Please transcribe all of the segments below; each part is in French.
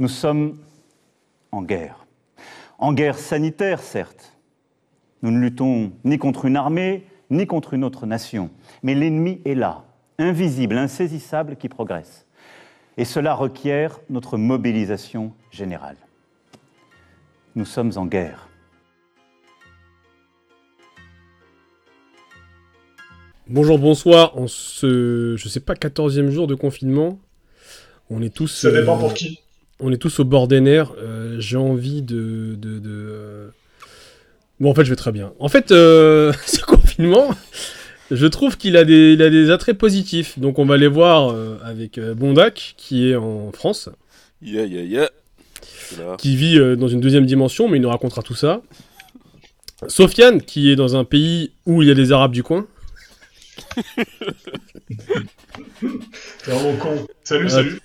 Nous sommes en guerre. En guerre sanitaire, certes. Nous ne luttons ni contre une armée, ni contre une autre nation. Mais l'ennemi est là, invisible, insaisissable, qui progresse. Et cela requiert notre mobilisation générale. Nous sommes en guerre. Bonjour, bonsoir. En ce, je sais pas, 14e jour de confinement, on est tous. Ça dépend pour qui. On est tous au bord des nerfs. Euh, J'ai envie de. de, de euh, Bon, en fait, je vais très bien. En fait, euh, ce confinement, je trouve qu'il a, des, il a des attraits positifs. Donc, on va les voir euh, avec Bondac, qui est en France. Yeah, yeah, yeah. Qui vit euh, dans une deuxième dimension, mais il nous racontera tout ça. Sofiane, qui est dans un pays où il y a des Arabes du coin. T'es vraiment con. Salut, Ah, salut.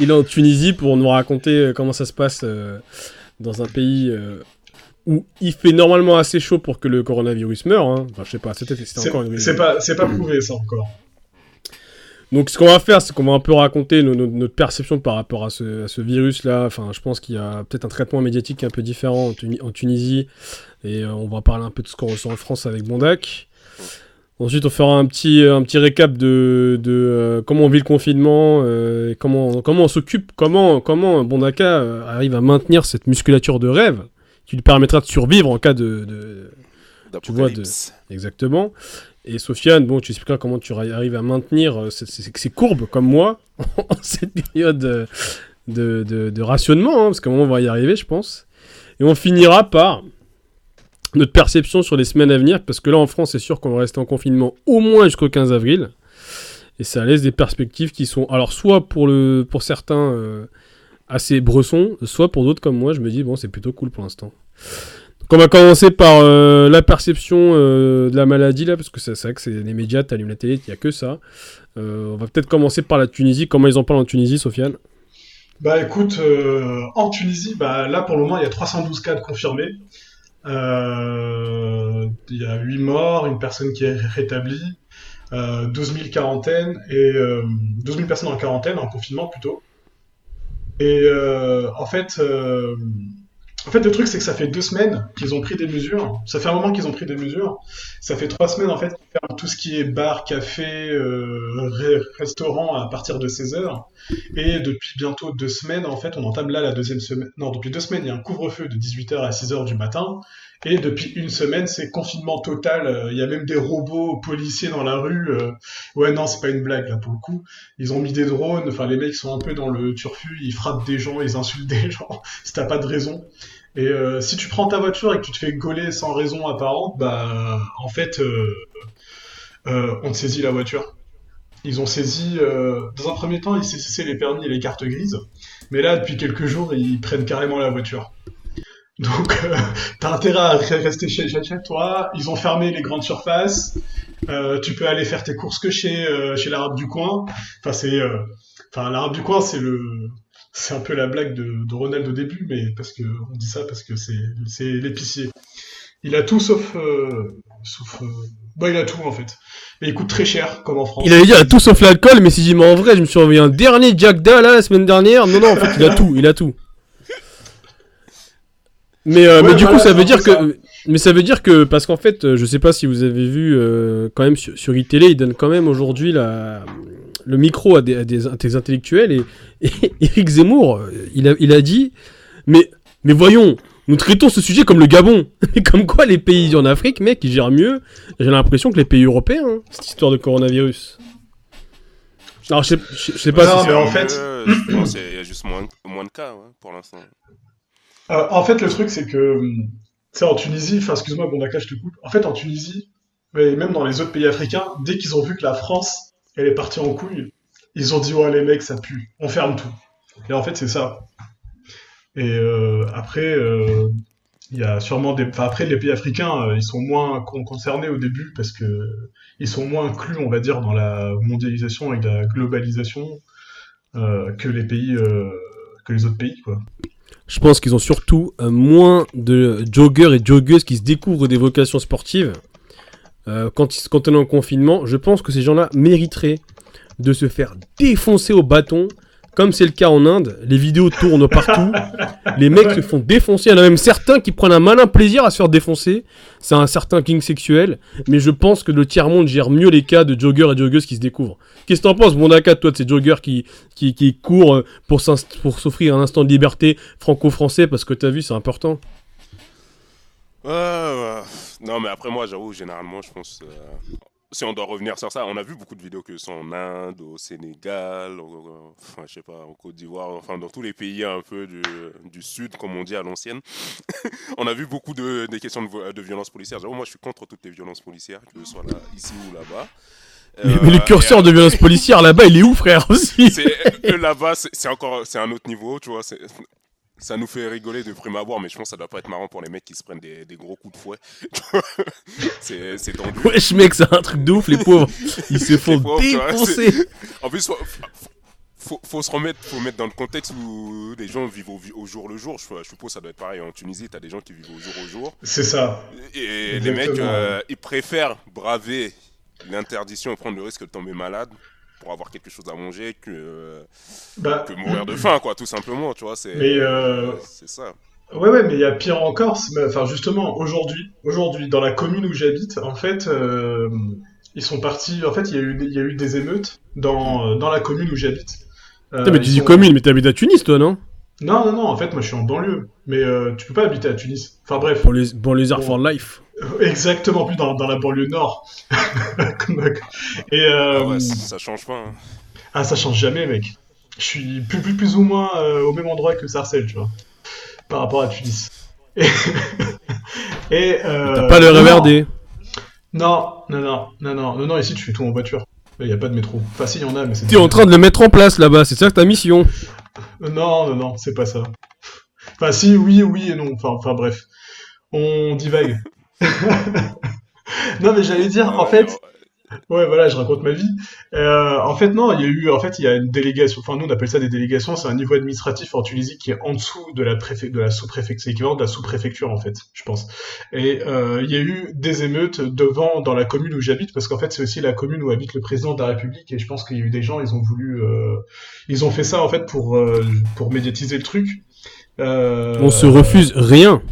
Il est en Tunisie pour nous raconter euh, comment ça se passe euh, dans un pays euh, où il fait normalement assez chaud pour que le coronavirus meure. hein. Enfin, je sais pas, c'était encore une... c'est pas, pas prouvé ça encore. Donc ce qu'on va faire, c'est qu'on va un peu raconter no- no- notre perception par rapport à ce, virus-là. Enfin, je pense qu'il y a peut-être un traitement médiatique un peu différent en, Tuni- en Tunisie. Et euh, on va parler un peu de ce qu'on ressent en France avec Bondac. Ensuite, on fera un petit, un petit récap de, de euh, comment on vit le confinement, euh, et comment, comment on s'occupe, comment, comment Bondaka euh, arrive à maintenir cette musculature de rêve qui lui permettra de survivre en cas de- de, Tu vois, de-. Exactement. Et Sofiane, bon, tu expliqueras comment tu arri- arrives à maintenir euh, ces, courbes comme moi en cette période euh, de, de- de rationnement, hein, parce qu'à un moment on va y arriver, je pense. Et on finira par notre perception sur les semaines à venir, parce que là en France, c'est sûr qu'on va rester en confinement au moins jusqu'au 15 avril. Et ça laisse des perspectives qui sont, alors soit pour, le, pour certains euh, assez bressons, soit pour d'autres comme moi, je me dis, bon, c'est plutôt cool pour l'instant. Donc on va commencer par euh, la perception euh, de la maladie là, parce que c'est vrai que c'est les médias, t'allumes la télé, il n'y a que ça. On va peut-être commencer par la Tunisie. Comment ils en parlent en Tunisie, Sofiane? Bah écoute, en Tunisie, bah là pour le moment il y a 312 cas de confirmés. Euh, Il y a 8 morts, une personne qui est rétablie, euh, 12 000 quarantaines et euh, 12 000 personnes en quarantaine, en confinement plutôt. Et euh, en fait, euh, le truc c'est que ça fait deux semaines qu'ils ont pris des mesures. Ça fait un moment qu'ils ont pris des mesures. Ça fait trois semaines en fait qu'ils ferment tout ce qui est bar, café, euh, restaurant à partir de 16 heures. Et depuis bientôt deux semaines, en fait, on entame là la deuxième semaine. Non, depuis deux semaines, il y a un couvre-feu de 18h à 6h du matin. Et depuis une semaine, c'est confinement total. Euh, Il y a même des robots policiers dans la rue. Euh, Ouais, non, c'est pas une blague, là, pour le coup. Ils ont mis des drones. Enfin, les mecs sont un peu dans le turfu. Ils frappent des gens, ils insultent des gens, si t'as pas de raison. Et euh, si tu prends ta voiture et que tu te fais gauler sans raison apparente, bah, en fait, on te saisit la voiture. Ils ont saisi, euh, dans un premier temps, ils saisissaient les permis et les cartes grises, mais là, depuis quelques jours, ils prennent carrément la voiture. Donc, euh, t'as intérêt à re- rester chez, toi. Ils ont fermé les grandes surfaces. Euh, tu peux aller faire tes courses que chez, euh, chez l'arabe du coin. Enfin, c'est, enfin, l'arabe du coin, c'est le, c'est un peu la blague de, de Ronald au début, mais parce que on dit ça parce que c'est l'épicier. Il a tout sauf, euh, sauf, euh, bah, il a tout en fait. Mais il coûte très cher, comme en France. Il avait dit à tout sauf l'alcool, mais si j'y mets en vrai, je me suis envoyé un dernier Jack Da là la semaine dernière. Non, non, en fait, il a tout, il a tout. Mais, euh, Ouais, mais du coup, ça veut dire ça. que. Mais ça veut dire que. Parce qu'en fait, je sais pas si vous avez vu, euh, quand même, sur, sur iTélé, ils donnent quand même aujourd'hui la. Le micro à des, à des, à des intellectuels et, et Eric Zemmour, il a, il a dit mais, mais voyons, nous traitons ce sujet comme le Gabon. Mais comme quoi les pays en Afrique, mec, ils gèrent mieux, j'ai l'impression que les pays européens, hein, cette histoire de coronavirus. Alors, je sais, je- je sais pas Non, si mais c'est... en fait- qu'il y a juste moins, moins de cas hein, pour l'instant. Euh, en fait, le truc, c'est que, tu sais, en Tunisie, enfin, excuse-moi, bon, d'accord, je te coupe. En fait, en Tunisie, et même dans les autres pays africains, dès qu'ils ont vu que la France, elle est partie en couille, ils ont dit, ouais, les mecs, ça pue, on ferme tout. Et en fait, c'est ça. Et euh, après, euh, il y a sûrement des. Après, les pays africains, euh, ils sont moins con- concernés au début parce que ils sont moins inclus, on va dire, dans la mondialisation et la globalisation que les pays, que les autres pays, quoi. Je pense qu'ils ont surtout moins de joggers et joggeuses qui se découvrent des vocations sportives. Quand, quand on est en confinement, je pense que ces gens-là mériteraient de se faire défoncer au bâton comme c'est le cas en Inde, les vidéos tournent partout. les mecs se font défoncer. Il y en a même certains qui prennent un malin plaisir à se faire défoncer. C'est un certain king sexuel. Mais je pense que le tiers-monde gère mieux les cas de joggers et joggeuses qui se découvrent. Qu'est-ce que t'en penses, Bondaka, toi, de ces joggers qui, qui, qui courent pour s'offrir un instant de liberté franco-français parce que t'as vu, c'est important Ouais, Non, mais après, moi, j'avoue, généralement, je pense. Euh, si on doit revenir sur ça, on a vu beaucoup de vidéos que sont en Inde, au Sénégal, enfin, je sais pas, en Côte d'Ivoire, enfin, dans tous les pays un peu du, du Sud, comme on dit à l'ancienne. on a vu beaucoup de des questions de, de violence policière. J'avoue, moi, je suis contre toutes les violences policières, que ce soit là, ici ou là-bas. Mais, le euh, curseur de violence policière là-bas, il est où, frère aussi? Là-bas, c'est encore, c'est un autre niveau, tu vois ça nous fait rigoler de prime abord, mais je pense que ça doit pas être marrant pour les mecs qui se prennent des, des gros coups de fouet. c'est tendu. Wesh, mec, c'est un truc de ouf, les pauvres. Ils se font défoncer. En plus, faut, faut, se remettre, faut mettre dans le contexte où les gens vivent au, jour le jour. Je, suppose que ça doit être pareil en Tunisie, tu as des gens qui vivent au jour au jour. C'est ça. Et les mecs, euh, ils préfèrent braver l'interdiction et prendre le risque de tomber malade pour avoir quelque chose à manger que, bah, que mourir de faim, quoi, tout simplement, tu vois. C'est euh... ça. Ouais, ouais, mais il y a pire encore. Enfin, justement, aujourd'hui, aujourd'hui, dans la commune où j'habite, en fait, euh, ils sont partis. En fait, il y, a eu, il y a eu des émeutes dans, euh, dans la commune où j'habite. Euh, mais tu dis commune, mais t'habites à Tunis, toi, non? Non, non, non. En fait, moi, je suis en banlieue, mais euh, tu peux pas habiter à Tunis. Enfin, bref. Pour les, pour les Arts for Life. Exactement, plus dans, dans la banlieue nord. Et, euh, ah ouais, ça change pas. Hein. Ah, ça change jamais, mec. Je suis plus, plus, plus ou moins euh, au même endroit que Sarcelles, tu vois, par rapport à Tunis. Et, et euh, T'as pas le reverder non, non, non, non, non, non, non, ici tu fais tout en voiture. Il n'y a pas de métro. Enfin, si, il y en a, mais c'est. T'es en train de le mettre en place là-bas, c'est ça que ta mission Non, non, non, c'est pas ça. Enfin, si, oui, oui et non. Enfin, enfin bref. On divague. non, mais j'allais dire, en fait. Ouais, voilà, je raconte ma vie. Euh, en fait, non, il y a eu, en fait, il y a une délégation. Enfin, nous, on appelle ça des délégations. C'est un niveau administratif en Tunisie qui est en dessous de la de la sous-préfecture, équivalent de la sous-préfecture, en fait, je pense. Et euh, il y a eu des émeutes devant, dans la commune où j'habite, parce qu'en fait, c'est aussi la commune où habite le président de la République. Et je pense qu'il y a eu des gens, ils ont voulu, euh, ils ont fait ça en fait pour pour médiatiser le truc. on se refuse rien.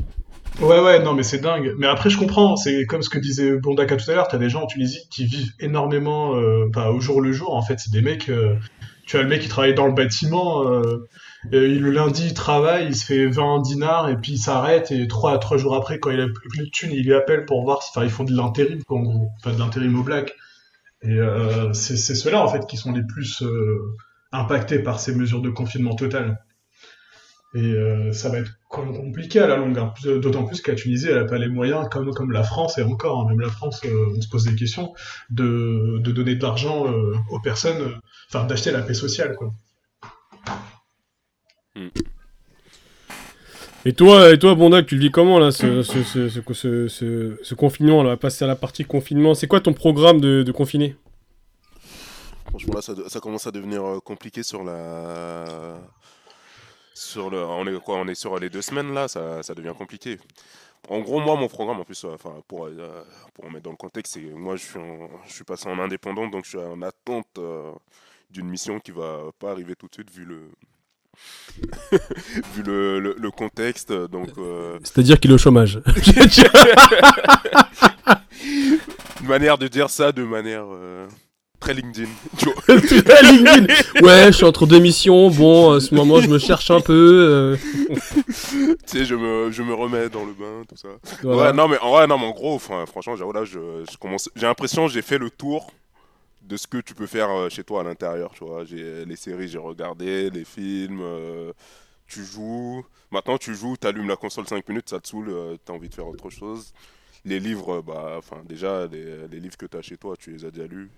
Ouais, ouais, non, mais c'est dingue. Mais après, je comprends. C'est comme ce que disait Bondaka tout à l'heure. T'as des gens en Tunisie qui vivent énormément, euh, au jour le jour. En fait, c'est des mecs. Euh, tu as le mec qui travaille dans le bâtiment. Euh, le lundi, il travaille, il se fait 20 dinars et puis il s'arrête. Et trois, trois jours après, quand il a plus de thunes, il lui appelle pour voir. Enfin, ils font de l'intérim, en gros. Enfin, de l'intérim au black. Et c'est ceux-là, en fait, qui sont les plus impactés par ces mesures de confinement total. Et euh, ça va être compliqué à la longue, hein. d'autant plus qu'à Tunisie, elle n'a pas les moyens, comme, comme la France, et encore, hein, même la France, euh, on se pose des questions, de, de donner de l'argent euh, aux personnes, enfin d'acheter la paix sociale. Quoi. Hmm. Et toi, et toi, Bondac, tu le vis comment là, ce, ce, ce, ce, ce confinement là, passer à la partie confinement C'est quoi ton programme de, de confiné? Franchement, là, ça, ça, commence à devenir compliqué sur la sur le, on est quoi On est sur les deux semaines là, ça, ça devient compliqué. En gros, moi, mon programme, en plus, euh, enfin, pour, euh, pour mettre dans le contexte, c'est moi, je suis, je suis passé en indépendant, donc je suis en attente euh, d'une mission qui va pas arriver tout de suite vu le, vu le, le, contexte. Donc, c'est-à-dire qu'il est au chômage. Une manière de dire ça de manière très LinkedIn. très LinkedIn. Ouais, je suis entre deux missions. Bon, à ce moment, je me cherche un peu. Euh. tu sais, je me, je me remets dans le bain, tout ça. Ouais, non, mais en, ouais, non, mais en gros, franchement, là, je, je commence. J'ai l'impression j'ai fait le tour de ce que tu peux faire euh, chez toi à l'intérieur, tu vois. J'ai les séries, j'ai regardé, les films. Euh, tu joues. Maintenant, tu joues, tu allumes la console 5 minutes, ça te saoule, tu as envie de faire autre chose. Les livres, bah, enfin, déjà, les, les livres que tu as chez toi, tu les as déjà lus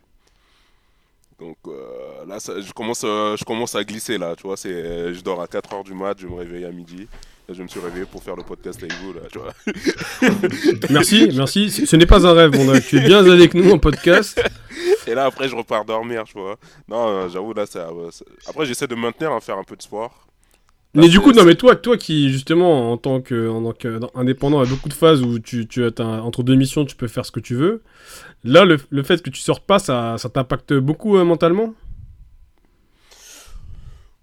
donc euh, là, je, commence, euh, je commence à glisser là, tu vois. C'est, je dors à 4h du mat, je me réveille à midi. je me suis réveillé pour faire le podcast avec vous là, tu vois. merci, merci. Ce n'est pas un rêve, on tu es bien avec nous en podcast. Et là, après, je repars dormir, tu vois. Non, euh, j'avoue, là, c'est... Après, j'essaie de maintenir à faire un peu de sport. Mais du coup, non, mais toi, toi qui justement en tant qu'indépendant, a beaucoup de phases où tu, tu as entre deux missions, tu peux faire ce que tu veux. Là, le, le fait que tu sortes pas, ça, ça t'impacte beaucoup euh, mentalement?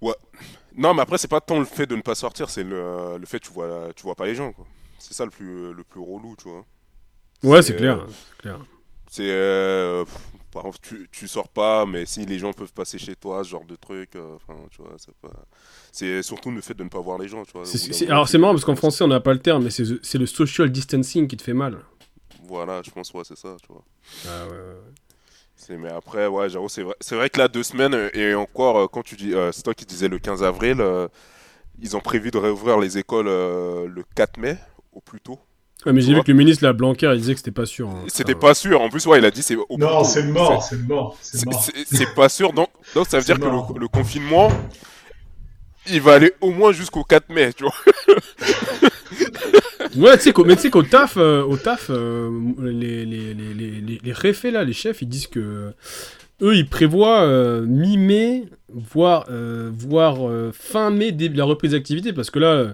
Ouais, Non, mais après, c'est pas tant le fait de ne pas sortir, c'est le, le fait que tu vois, tu vois pas les gens. C'est ça le plus, le plus relou, tu vois. Ouais, c'est clair. clair. C'est. Euh, par exemple, tu, tu sors pas, mais si les gens peuvent passer chez toi, ce genre de truc, euh, enfin, tu vois, c'est pas. C'est surtout le fait de ne pas voir les gens, tu vois. alors, c'est marrant parce qu'en français, on n'a pas le terme, mais c'est le social distancing qui te fait mal. Voilà, je pense, ouais, c'est ça, tu vois. Ah ouais, ouais. Mais après, ouais, j'avoue, c'est vrai, vrai que là, deux semaines, et encore, euh, quand tu dis, c'est toi qui disais le 15 avril, ils ont prévu de réouvrir les écoles le 4 mai, au plus tôt. Ouais, mais j'ai vu que le ministre, la Blanquer, il disait que c'était pas sûr. Hein. C'était pas sûr. En plus, ouais, il a dit c'est. Non, c'est mort, c'est mort. C'est pas sûr. Donc, donc ça veut dire que le, confinement, il va aller au moins jusqu'au 4 mai, tu vois. ouais, tu sais, mais tu sais qu'au taf, euh, au taf euh, les, les, les, les, réfets, là, les chefs, ils disent que. Eux, ils prévoient euh, mi-mai, voire, voire fin mai, début, la reprise d'activité, parce que là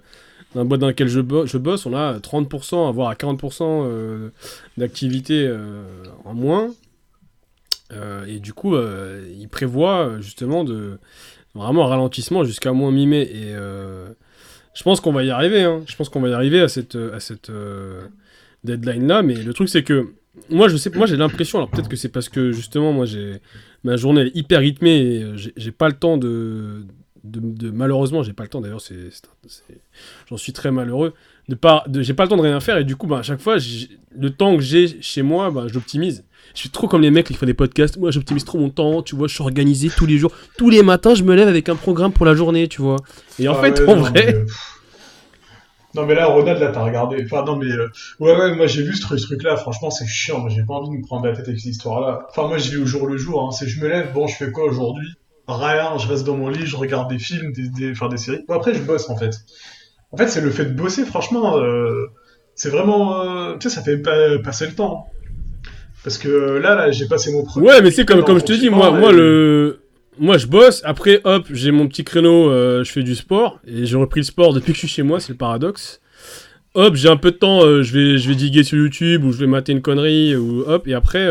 dans la boîte dans laquelle je, je bosse, on a 30%, voire à 40% euh, d'activité euh, en moins. Euh, et du coup, il prévoit justement de vraiment un ralentissement jusqu'à moins mi-mai. Et je pense qu'on va y arriver. Hein. Je pense qu'on va y arriver à cette, à cette deadline-là. Mais le truc, c'est que moi, je sais, moi, j'ai l'impression. Alors peut-être que c'est parce que justement, moi, j'ai ma journée est hyper rythmée et j'ai pas le temps de, de, malheureusement, j'ai pas le temps. D'ailleurs, c'est, j'en suis très malheureux. De pas, de, j'ai pas le temps de rien faire et du coup, bah, à chaque fois, le temps que j'ai chez moi, bah, j'optimise. Je suis trop comme les mecs qui font des podcasts. Moi, j'optimise trop mon temps. Tu vois, je suis organisé tous les jours. Tous les matins, je me lève avec un programme pour la journée, tu vois. Et en ah fait, en vrai. Non, mais là, Ronald, là, t'as regardé. Enfin, non, mais. Euh, ouais, ouais, moi, j'ai vu ce truc-là. Franchement, c'est chiant. J'ai pas envie de me prendre la tête avec cette histoire-là. Enfin, moi, je vis au jour le jour. Hein. C'est je me lève, bon, je fais quoi aujourd'hui? Rien, je reste dans mon lit, je regarde des films, des, des, enfin, des séries. Bon, après, je bosse en fait. En fait, c'est le fait de bosser, franchement, euh, c'est vraiment. Euh, tu sais, ça fait pas, passer le temps. Parce que là, là j'ai passé mon premier. Ouais, mais c'est comme, comme je te dis, moi, moi, le. Moi, je bosse. Après, hop, j'ai mon petit créneau, euh, je fais du sport. Et j'ai repris le sport depuis que je suis chez moi, c'est le paradoxe. Hop, j'ai un peu de temps, je, vais, je vais diguer sur YouTube ou je vais mater une connerie. Ou hop, et après,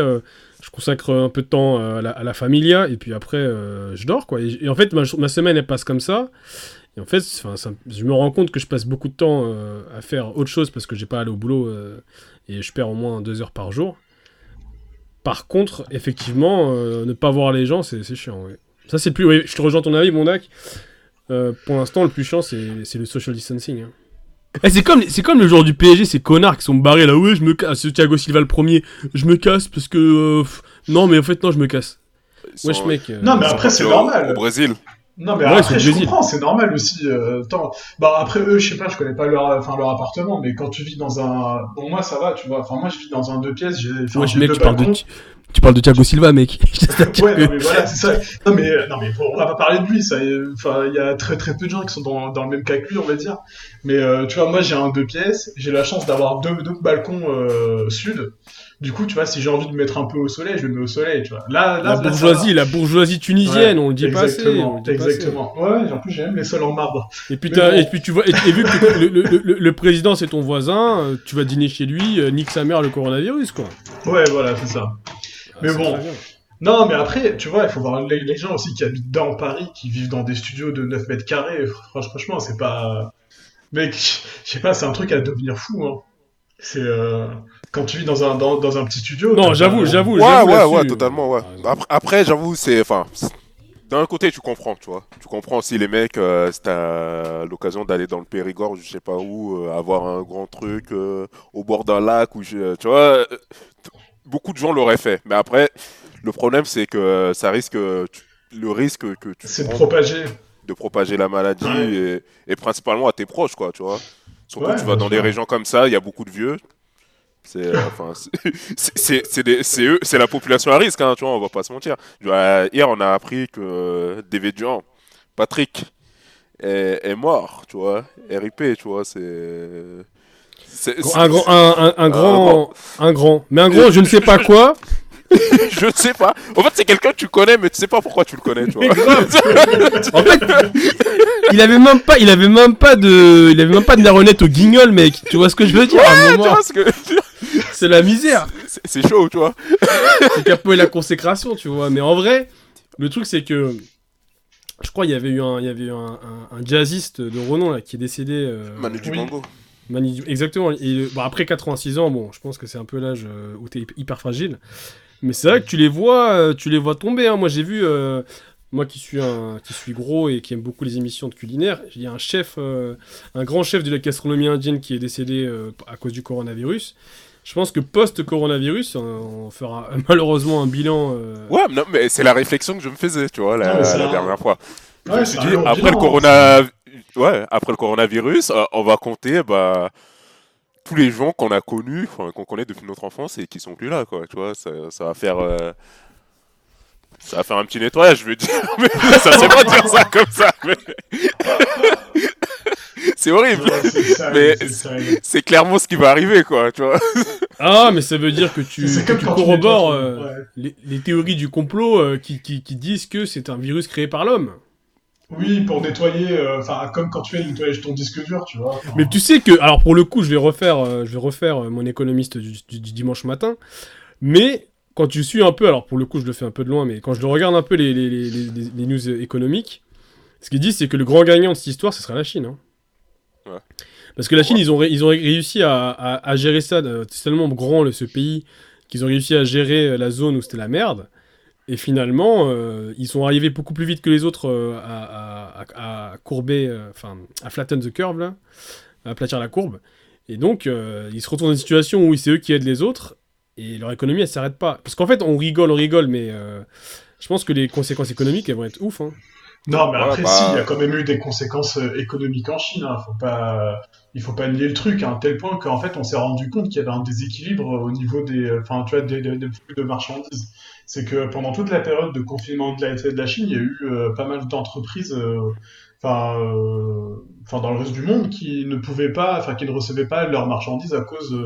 consacre un peu de temps euh, à la, familia et puis après euh, je dors quoi. Et, en fait ma, semaine elle passe comme ça. Et en fait, je me rends compte que je passe beaucoup de temps euh, à faire autre chose parce que j'ai pas allé au boulot et je perds au moins deux heures par jour. Par contre, effectivement, ne pas voir les gens, c'est chiant. Ça, c'est plus. je te rejoins ton avis, mon Dac. pour l'instant, le plus chiant, c'est le social distancing. Hein. Eh, c'est comme, c'est comme le joueur du PSG, ces connards qui sont barrés là. Ouais, je me casse. Thiago Silva le premier. Je me casse parce que. Euh, non, mais en fait, non, je me casse. Wesh, mec. Euh, non, mais après, c'est normal. Au Brésil. Non, mais après, je comprends, c'est normal aussi. Euh, bah, après, eux, je sais pas, je connais pas leur, enfin, leur appartement, mais quand tu vis dans un. Bon, moi, ça va, tu vois. Enfin, moi, je vis dans un deux pièces. J'ai, ouais, mec, tu parles, de, tu parles de Thiago Silva, mec. ouais, non, mais voilà, c'est ça. Non, mais, non, mais on va pas parler de lui. Ça, enfin, il y a très très peu de gens qui sont dans, dans le même cas que lui, on va dire. Mais euh, tu vois, moi, j'ai un deux pièces. J'ai la chance d'avoir deux, deux balcons euh, sud. Du coup, tu vois, si j'ai envie de me mettre un peu au soleil, je me mets au soleil, tu vois. Là, la bourgeoisie, la bourgeoisie tunisienne, on le dit pas assez. exactement. Ouais, en plus j'aime les sols en marbre. Et puis, et puis tu vois, et, vu que le, le, le, président c'est ton voisin, euh, tu vas dîner chez lui, euh, nique sa mère le coronavirus, quoi. Ouais, voilà, c'est ça. Ah, mais bon. Non, mais après, tu vois, il faut voir les, gens aussi qui habitent dans Paris, qui vivent dans des studios de 9 mètres carrés. Franchement, c'est pas. Mec, je sais pas, c'est un truc à devenir fou, hein. C'est euh, quand tu vis dans un, dans, dans un petit studio. Non, j'avoue, j'avoue. Ouais, ouais, ouais, totalement, ouais. Après, après j'avoue, c'est. Enfin, d'un côté, tu comprends, tu vois. Tu comprends aussi les mecs, euh, si l'occasion d'aller dans le Périgord, je sais pas où, euh, avoir un grand truc euh, au bord d'un lac, ou tu vois, beaucoup de gens l'auraient fait. Mais après, le problème, c'est que ça risque. le risque que tu. C'est de propager. De propager la maladie, et, et principalement à tes proches, quoi, tu vois. Surtout tu vas dans des régions comme ça, il y a beaucoup de vieux. C'est euh, enfin, c'est eux, c'est la population à risque, hein, tu vois, on va pas se mentir. Hier, on a appris que euh, David Durant, Patrick, est, est, mort, tu vois, RIP, tu vois, c'est un, grand, un, un, grand, un grand, mais un grand, je ne sais pas quoi. je ne sais pas. En fait, c'est quelqu'un que tu connais, mais tu sais pas pourquoi tu le connais, tu vois. en fait, il avait même pas, il avait même pas de, il avait même pas de au guignol, mec. Tu vois ce que je veux dire C'est la misère. C'est chaud, tu vois. c'est Capo et la consécration, tu vois. Mais en vrai, le truc c'est que je crois qu'il y avait eu un, il y avait un, jazziste de renom là, qui est décédé. Euh, Manu Dibango. Manu, exactement. Et, après 86 ans, bon, je pense que c'est un peu l'âge euh, où tu es hyper fragile. Mais c'est vrai que tu les vois, euh, tu les vois tomber. Hein. Moi, j'ai vu, moi qui suis, un, qui suis gros et qui aime beaucoup les émissions de culinaire, il y a un chef, un grand chef de la gastronomie indienne qui est décédé à cause du coronavirus. Je pense que post-coronavirus, on fera malheureusement un bilan. Euh, ouais, non, mais c'est la réflexion que je me faisais, tu vois, la, dernière fois. je me suis dit, après le, corona... ouais, après le coronavirus, euh, on va compter bah, tous les gens qu'on a connus, qu'on connaît depuis notre enfance et qui sont plus là, quoi. Tu vois, ça, ça va faire. Euh, ça va faire un petit nettoyage, je veux dire. Mais ça, c'est pas dire ça comme ça. Mais... c'est horrible. mais c'est clairement ce qui va arriver, quoi, tu vois. Ah, mais ça veut dire que tu, corrobores euh, les, théories du complot euh, qui, qui, disent que c'est un virus créé par l'homme. Oui, pour nettoyer, euh, enfin, comme quand tu fais le nettoyage de ton disque dur, tu vois. Mais tu sais que, alors pour le coup, je vais refaire, je vais refaire mon économiste du, dimanche matin, mais quand tu suis un peu, alors pour le coup, je le fais un peu de loin, mais quand je regarde un peu les, les, les news économiques, ce qu'ils disent, c'est que le grand gagnant de cette histoire, ce sera la Chine. Hein. Parce que la Chine, ils, ont ils ont réussi à, gérer ça. C'est tellement grand ce pays qu'ils ont réussi à gérer euh, la zone où c'était la merde. Et finalement, euh, ils sont arrivés beaucoup plus vite que les autres euh, à, courber, enfin, à flatten the curve, là, à aplatir la courbe. Et donc, ils se retrouvent dans une situation où c'est eux qui aident les autres, et leur économie, elle s'arrête pas. Parce qu'en fait, on rigole, on rigole, mais je pense que les conséquences économiques, elles vont être ouf. Hein. Non, mais après, si, il y a bah. quand même eu des conséquences euh, économiques en Chine. Hein. Faut pas, il faut pas nier le truc à un tel point qu'en fait, on s'est rendu compte qu'il y avait un déséquilibre au niveau des, euh, enfin, tu vois, des, flux de marchandises. C'est que pendant toute la période de confinement de la, de la Chine, il y a eu euh, pas mal d'entreprises, enfin, enfin, dans le reste du monde, qui ne pouvaient pas, enfin, qui ne recevaient pas leurs marchandises à cause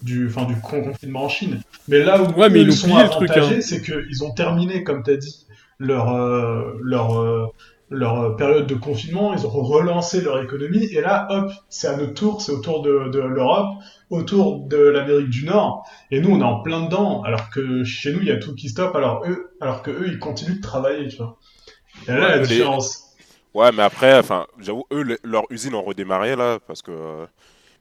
du, enfin, du confinement en Chine. Mais là où ils, sont hein. avantagés, c'est qu'ils ont terminé, comme tu as dit, leur, euh, leur, euh, leur période de confinement, ils ont relancé leur économie, et là, hop, c'est à notre tour, c'est autour de, de l'Europe, autour de l'Amérique du Nord, et nous, on est en plein dedans, alors que chez nous, il y a tout qui stoppe, alors eux, alors que eux, ils continuent de travailler, tu vois. Et là, la différence. Ouais, mais après, enfin, j'avoue, eux, leur usine ont redémarré, là, parce que euh,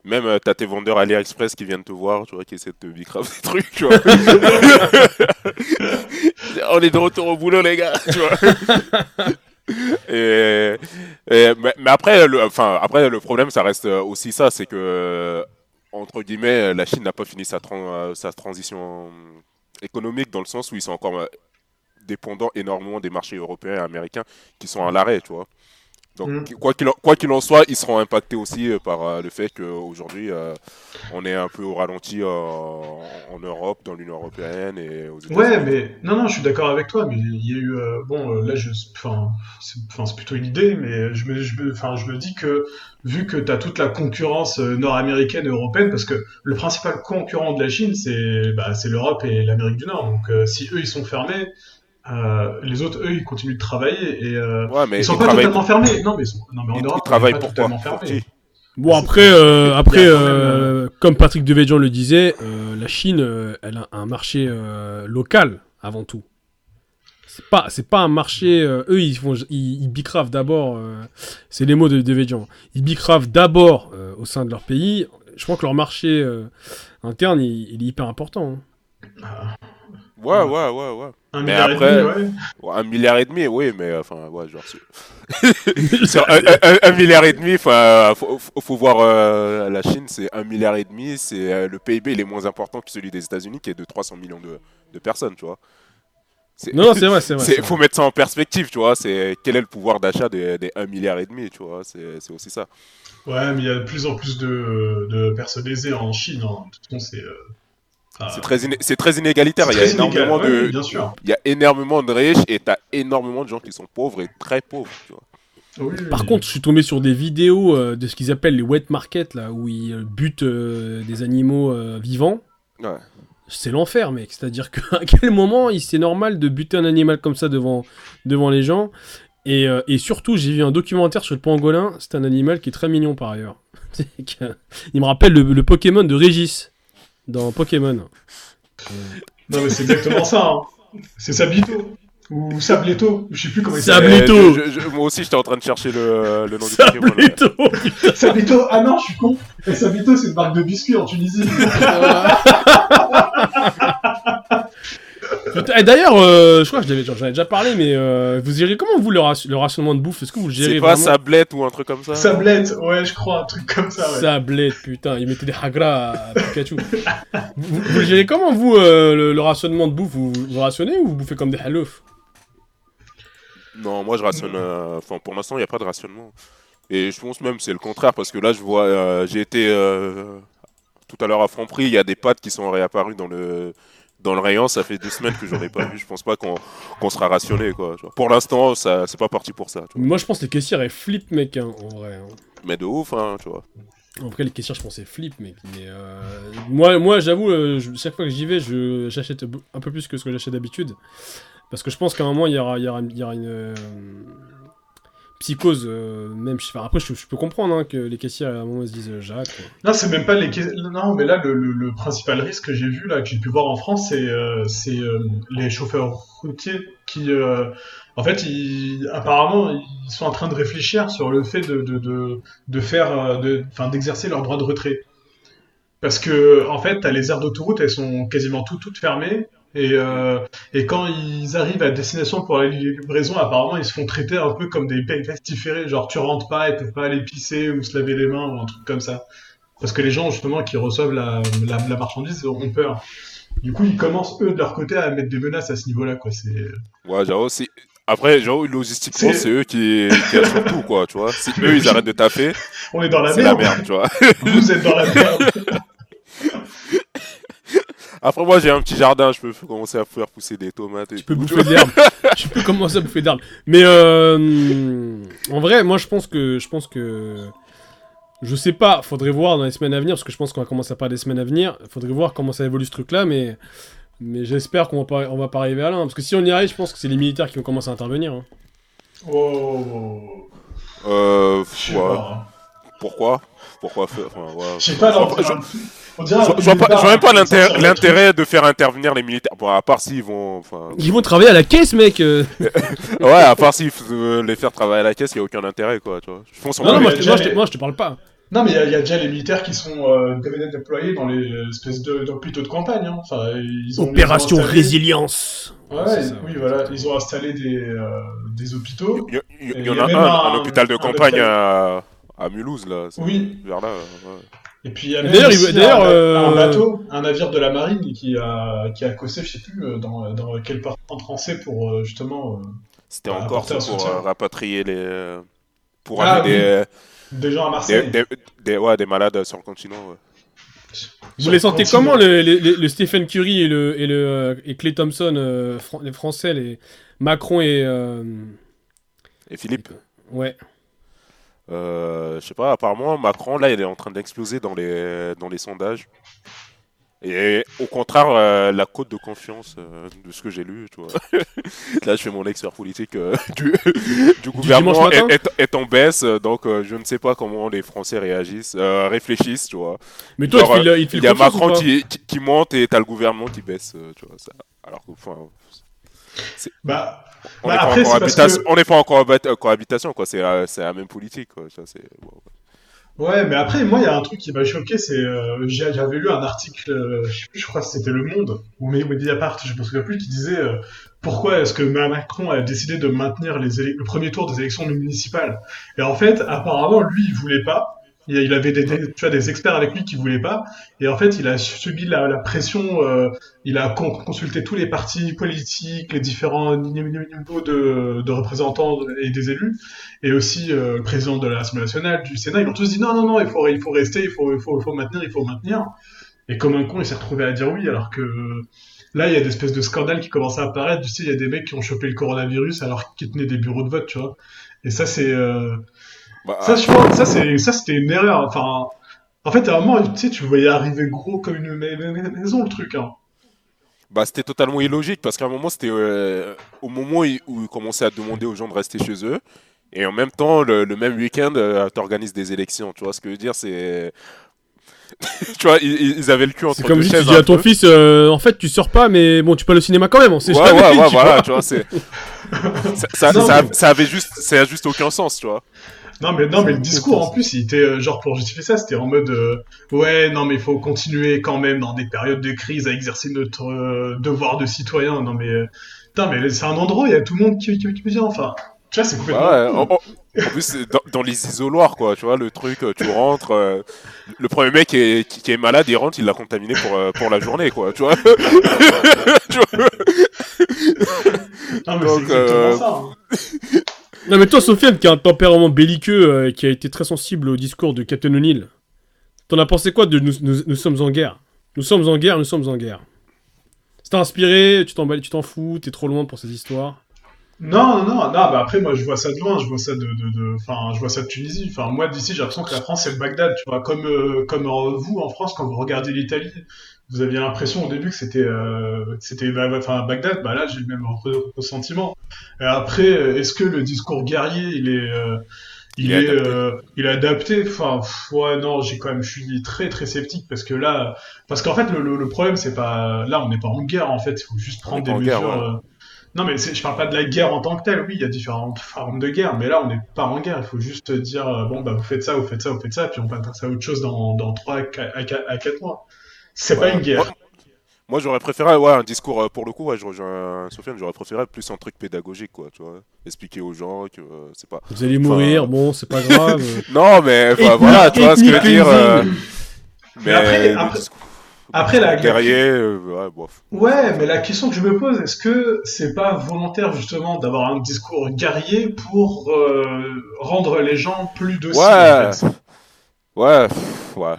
même euh, t'as tes vendeurs AliExpress qui viennent te voir, tu vois, qui essaient de te bicraft des trucs, tu vois. On est de retour au boulot, les gars, tu vois. Et, mais, après, le, enfin, après, le problème, ça reste aussi ça, c'est que, entre guillemets, la Chine n'a pas fini sa, sa transition économique dans le sens où ils sont encore dépendants énormément des marchés européens et américains qui sont à l'arrêt, tu vois. Donc, mm. quoi qu'il en, en, soit, ils seront impactés aussi euh, par euh, le fait qu'aujourd'hui, euh, on est un peu au ralenti en Europe, dans l'Union Européenne et aux États-Unis. Ouais, mais non, non, je suis d'accord avec toi, mais il y a eu. bon, là, je, enfin, c'est plutôt une idée, mais je me, je, je me dis que vu que tu as toute la concurrence nord-américaine et européenne, parce que le principal concurrent de la Chine, c'est bah, l'Europe et l'Amérique du Nord. Donc, si eux, ils sont fermés, euh, les autres, eux, ils continuent de travailler et euh, ils sont pas totalement fermés. Non, mais, non, mais en Europe, ils travaillent pour totalement fermés. Bon après, euh, après, euh, comme Patrick Devedjian le disait, la Chine, elle a un marché local avant tout. C'est pas, c'est pas un marché. eux, ils font, ils, ils bicravent d'abord. c'est les mots de Devedjian. Ils bicravent d'abord au sein de leur pays. Je crois que leur marché interne, il, est hyper important. Hein. Ouais, ouais, ouais, ouais. Un mais milliard après, et demi, ouais. Un milliard et demi, oui, mais enfin, ouais, genre. un, un, milliard et demi, enfin, faut, faut, voir euh, la Chine, c'est un milliard et demi, c'est euh, le PIB il est moins important que celui des États-Unis, qui est de 300 millions de, de personnes, tu vois. Non, c'est vrai, c'est vrai. Il faut mettre ça en perspective, tu vois. C'est quel est le pouvoir d'achat des, des 1 milliard et demi, tu vois. C'est aussi ça. Ouais, mais il y a de plus en plus de, de personnes aisées en Chine. Hein. De toute façon, c'est euh. C'est très, c'est très inégalitaire. Il y, a énormément de, il y a énormément de riches et tu as énormément de gens qui sont pauvres et très pauvres. Par contre, je suis tombé sur des vidéos euh, de ce qu'ils appellent les wet markets, là, où ils euh, butent euh, des animaux vivants. Ouais. C'est l'enfer, mec. C'est-à-dire qu'à quel moment c'est normal de buter un animal comme ça devant, devant les gens? Et, et, surtout, j'ai vu un documentaire sur le pangolin. C'est un animal qui est très mignon par ailleurs. Il me rappelle le, le Pokémon de Régis dans Pokémon. Non, mais c'est exactement ça. Hein. C'est Sabito. Ou Sableto, je sais plus comment il s'appelle. Sableto Moi aussi, j'étais en train de chercher le, le nom Sableto. du Sableto Sableto Ah non, je suis con Sableto, c'est une marque de biscuits en Tunisie D'ailleurs, euh, je crois que j'en ai déjà parlé, mais euh, vous gérez comment vous le, rationnement de bouffe? Est-ce que vous le gérez C'est pas sablette ou un truc comme ça? Sablette, ouais, je crois, un truc comme ça. Ouais. Sablette, putain, ils mettaient des hagra à Pikachu. vous, le gérez comment vous euh, le, rationnement de bouffe? Vous, vous rationnez ou vous bouffez comme des halouf Non, moi je rationne. Enfin, pour l'instant, il n'y a pas de rationnement. Et je pense même c'est le contraire parce que là, je vois, j'ai été tout à l'heure à Franprix, il y a des pâtes qui sont réapparues dans le dans le rayon, ça fait deux semaines que j'en ai pas vu. Je pense pas qu'on sera rationné, quoi. Pour l'instant, ça c'est pas parti pour ça. Moi, je pense que les caissières, elles flippent, mec, hein, en vrai. Hein. Mais de ouf, hein, tu vois. En vrai, les caissières, je pense, elles flippent, mec. Mais euh, moi, moi j'avoue, euh, chaque fois que j'y vais, j'achète un peu plus que ce que j'achète d'habitude. Parce que je pense qu'à un moment, il y aura, il y aura, il y aura une. Euh, psychose, euh, même. Enfin, après, je, peux comprendre hein, que les caissiers à un moment se disent euh, Jacques. Non, c'est même pas les caissiers. Non, mais là, le, principal risque que j'ai vu, là, que j'ai pu voir en France, c'est euh, les chauffeurs routiers qui. en fait, ils, apparemment, ils sont en train de réfléchir sur le fait de, de, de, de faire. d'exercer leur droit de retrait. Parce que, en fait, les aires d'autoroute, elles sont quasiment toutes fermées. Et, euh, et quand ils arrivent à destination pour la livraison, apparemment, ils se font traiter un peu comme des pestiférés. Genre, tu rentres pas, ils peuvent pas aller pisser ou se laver les mains ou un truc comme ça. Parce que les gens, justement, qui reçoivent la, la, marchandise ont peur. Du coup, ils commencent, eux, de leur côté, à mettre des menaces à ce niveau-là, quoi. C'est... Ouais, c'est... Après, genre, logistiquement, c'est eux qui, qui assurent tout, quoi, tu vois. Si eux, ils arrêtent de taffer, on est dans la c'est merde. la merde, tu vois. Vous êtes dans la merde. Après, moi, j'ai un petit jardin, je peux commencer à faire pousser des tomates. tu peux bouffer de l'herbe. tu peux commencer à bouffer de l'herbe. Mais euh, en vrai, moi, je pense que, je pense que, je sais pas. Faudrait voir dans les semaines à venir, parce que je pense qu'on va commencer à parler des semaines à venir. Faudrait voir comment ça évolue ce truc-là, mais, mais j'espère qu'on va pas, on va pas arriver à là. Hein. parce que si on y arrive, je pense que c'est les militaires qui vont commencer à intervenir. Hein. Oh. Euh. Hein. Pourquoi? Pourquoi faire Je sais pas, je vois même pas l'intérêt de faire intervenir les militaires. Bon, à part s'ils vont. Ils vont travailler à la caisse, mec euh. Ouais, à part s'ils les faire travailler à la caisse, il n'y a aucun intérêt, quoi. Tu vois. Je pense non, non, moi, je te parle pas. Non, mais il y, a déjà les militaires qui sont euh, déployés dans les espèces d'hôpitaux de, campagne. Hein. Enfin, ils ont, Opération Résilience. Ouais, oui, voilà. Ils ont installé des, euh, des hôpitaux. Il y, en a, un, un, hôpital de campagne à, à Mulhouse, là. Oui. Vers là, et puis il y a d'ailleurs, un, euh, un, bateau, un navire de la marine qui a qui a cossé, je sais plus euh, dans, dans quel port français pour euh, justement. C'était bah, encore pour rapatrier les pour ah, amener des, des gens à Marseille. Des, des, ouais, des malades sur le continent. Vous les sentez comment le, le, Stephen Curry et le et le et Clay Thompson, les Français, les Macron et et Philippe. Ouais. Euh, je sais pas, apparemment, Macron, là, il est en train d'exploser dans les, dans les sondages. Et au contraire, euh, la cote de confiance euh, de ce que j'ai lu, tu vois. là, je fais mon expert politique du, du, gouvernement est, en baisse, donc je ne sais pas comment les Français réagissent, réfléchissent, tu vois. Mais toi, il, il, y a Macron qui, qui, monte et t'as le gouvernement qui baisse, tu vois. Ça. Alors que, enfin, bah, on n'est pas, encore en cohabitation, quoi. C'est la, la, même politique, quoi. Ça, Ouais, mais après, moi, il y a un truc qui m'a choqué, c'est euh, j'avais lu un article, euh, je sais plus, je crois que c'était Le Monde ou Mediapart, je me souviens plus, qui disait euh, pourquoi est-ce que Macron a décidé de maintenir les le premier tour des élections municipales? Et en fait, apparemment, lui, il voulait pas, il avait des, tu vois, des experts avec lui qui voulaient pas. Et en fait, il a subi la, la pression. Euh, il a consulté tous les partis politiques, les différents niveaux de, de représentants et des élus, et aussi euh, le président de l'Assemblée nationale, du Sénat. Ils ont tous dit non, non, non, il faut, il faut rester, il faut, il faut, il faut maintenir, il faut maintenir. Et comme un con, il s'est retrouvé à dire oui, alors que là, il y a des espèces de scandales qui commencent à apparaître. Tu sais, il y a des mecs qui ont chopé le coronavirus alors qu'ils tenaient des bureaux de vote, tu vois. Et ça, c'est euh, bah, ça, je ça, c'est, ça, c'était une erreur. Enfin, en fait, à un moment, tu sais, tu voyais arriver gros comme une maison, le truc, hein. Bah, c'était totalement illogique parce qu'à un moment, c'était euh, au moment où ils commençaient à demander aux gens de rester chez eux. Et en même temps, le, même week-end, euh, tu organises des élections. Tu vois ce que je veux dire C'est tu vois, ils, avaient le cul entre C'est comme si tu dis à ton fils, euh, en fait, tu sors pas, mais bon, tu peux aller au cinéma quand même, on sait ouais, Ouais, ouais, voilà, tu vois, c'est. ça, ça, avait juste, ça a juste aucun sens, tu vois. Non mais non mais le discours en plus il était euh, genre pour justifier ça c'était en mode euh, ouais non mais il faut continuer quand même dans des périodes de crise à exercer notre devoir de citoyen non mais putain mais c'est un endroit il y a tout le monde qui, qui, qui, qui enfin tu vois, c'est complètement. en, plus, dans, les isoloirs, quoi, tu vois, le truc, euh, tu rentres. Euh, le premier mec qui est, qui, est, malade, il rentre, il l'a contaminé pour, euh, pour la journée, quoi, tu vois. Non, mais c'est exactement ça. Hein. Non, mais toi, Sofiane, qui a un tempérament belliqueux, qui a été très sensible au discours de Captain O'Neill, t'en as pensé quoi de nous, sommes en guerre? Nous sommes en guerre, nous sommes en guerre. C'est inspiré, tu t'en tu t'en fous, t'es trop loin pour ces histoires? Non, non, non, non, bah après, moi, je vois ça de loin, je vois ça de, de, je vois ça de Tunisie. Enfin, moi, d'ici, j'ai l'impression que la France, c'est le Bagdad, tu vois. Comme, euh, comme euh, vous, en France, quand vous regardez l'Italie, vous aviez l'impression au début que c'était, euh, c'était, bah, enfin, Bagdad, bah là, j'ai le même ressentiment. Et après, est-ce que le discours guerrier, il est, il, est, il est adapté? Enfin, ouais, non, j'ai quand même, je suis très très sceptique parce que là, parce qu'en fait, le, le, problème, c'est pas, là, on n'est pas en guerre en fait. Il faut juste prendre des mesures. Non, mais je parle pas de la guerre en tant que telle. Oui, il y a différentes formes de guerre, mais là, on n'est pas en guerre. Il faut juste dire euh, bon, bah, vous faites ça, vous faites ça, vous faites ça, puis on va passer à autre chose dans, dans 3 à 4, mois. C'est pas une guerre. Moi, j'aurais préféré ouais, un discours, euh, pour le coup, ouais, je rejoins Sofiane, j'aurais préféré plus un truc pédagogique, quoi, tu vois. Expliquer aux gens que euh, c'est pas. Vous allez mourir, bon, c'est pas grave. non, mais voilà, tu vois ce que je veux dire. mais, après, après, la guerrier, euh, ouais, bof. Ouais, mais la question que je me pose, est-ce que c'est pas volontaire justement d'avoir un discours guerrier pour euh, rendre les gens plus dociles Ouais, ouais, ouais.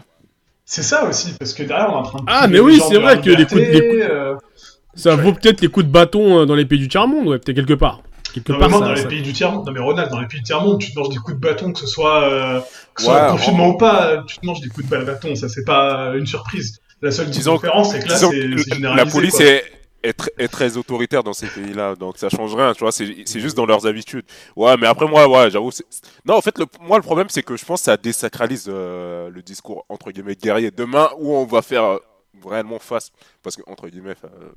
C'est ça aussi, parce que derrière on est en train de. Ah, mais oui, c'est vrai que les coups de. Euh, ça vaut peut-être les coups de bâton dans les pays du tiers-monde, ouais, peut-être quelque part. Quelque part, ça, dans les pays du tiers monde. Non mais Ronald, dans les pays du tiers monde, tu te manges des coups de bâton, que ce soit, que ce soit confinement ou pas, tu te manges des coups de bâton, ça c'est pas une surprise. La seule différence, c'est que là, c'est généralisé. La police est, est, très autoritaire dans ces pays-là, donc ça change rien, tu vois, c'est juste dans leurs habitudes. Ouais, mais après, moi, ouais, j'avoue. Non, en fait, moi, le problème, c'est que je pense que ça désacralise euh, le discours, entre guillemets, guerrier. Demain, où on va faire euh, réellement face, parce que, entre guillemets, euh,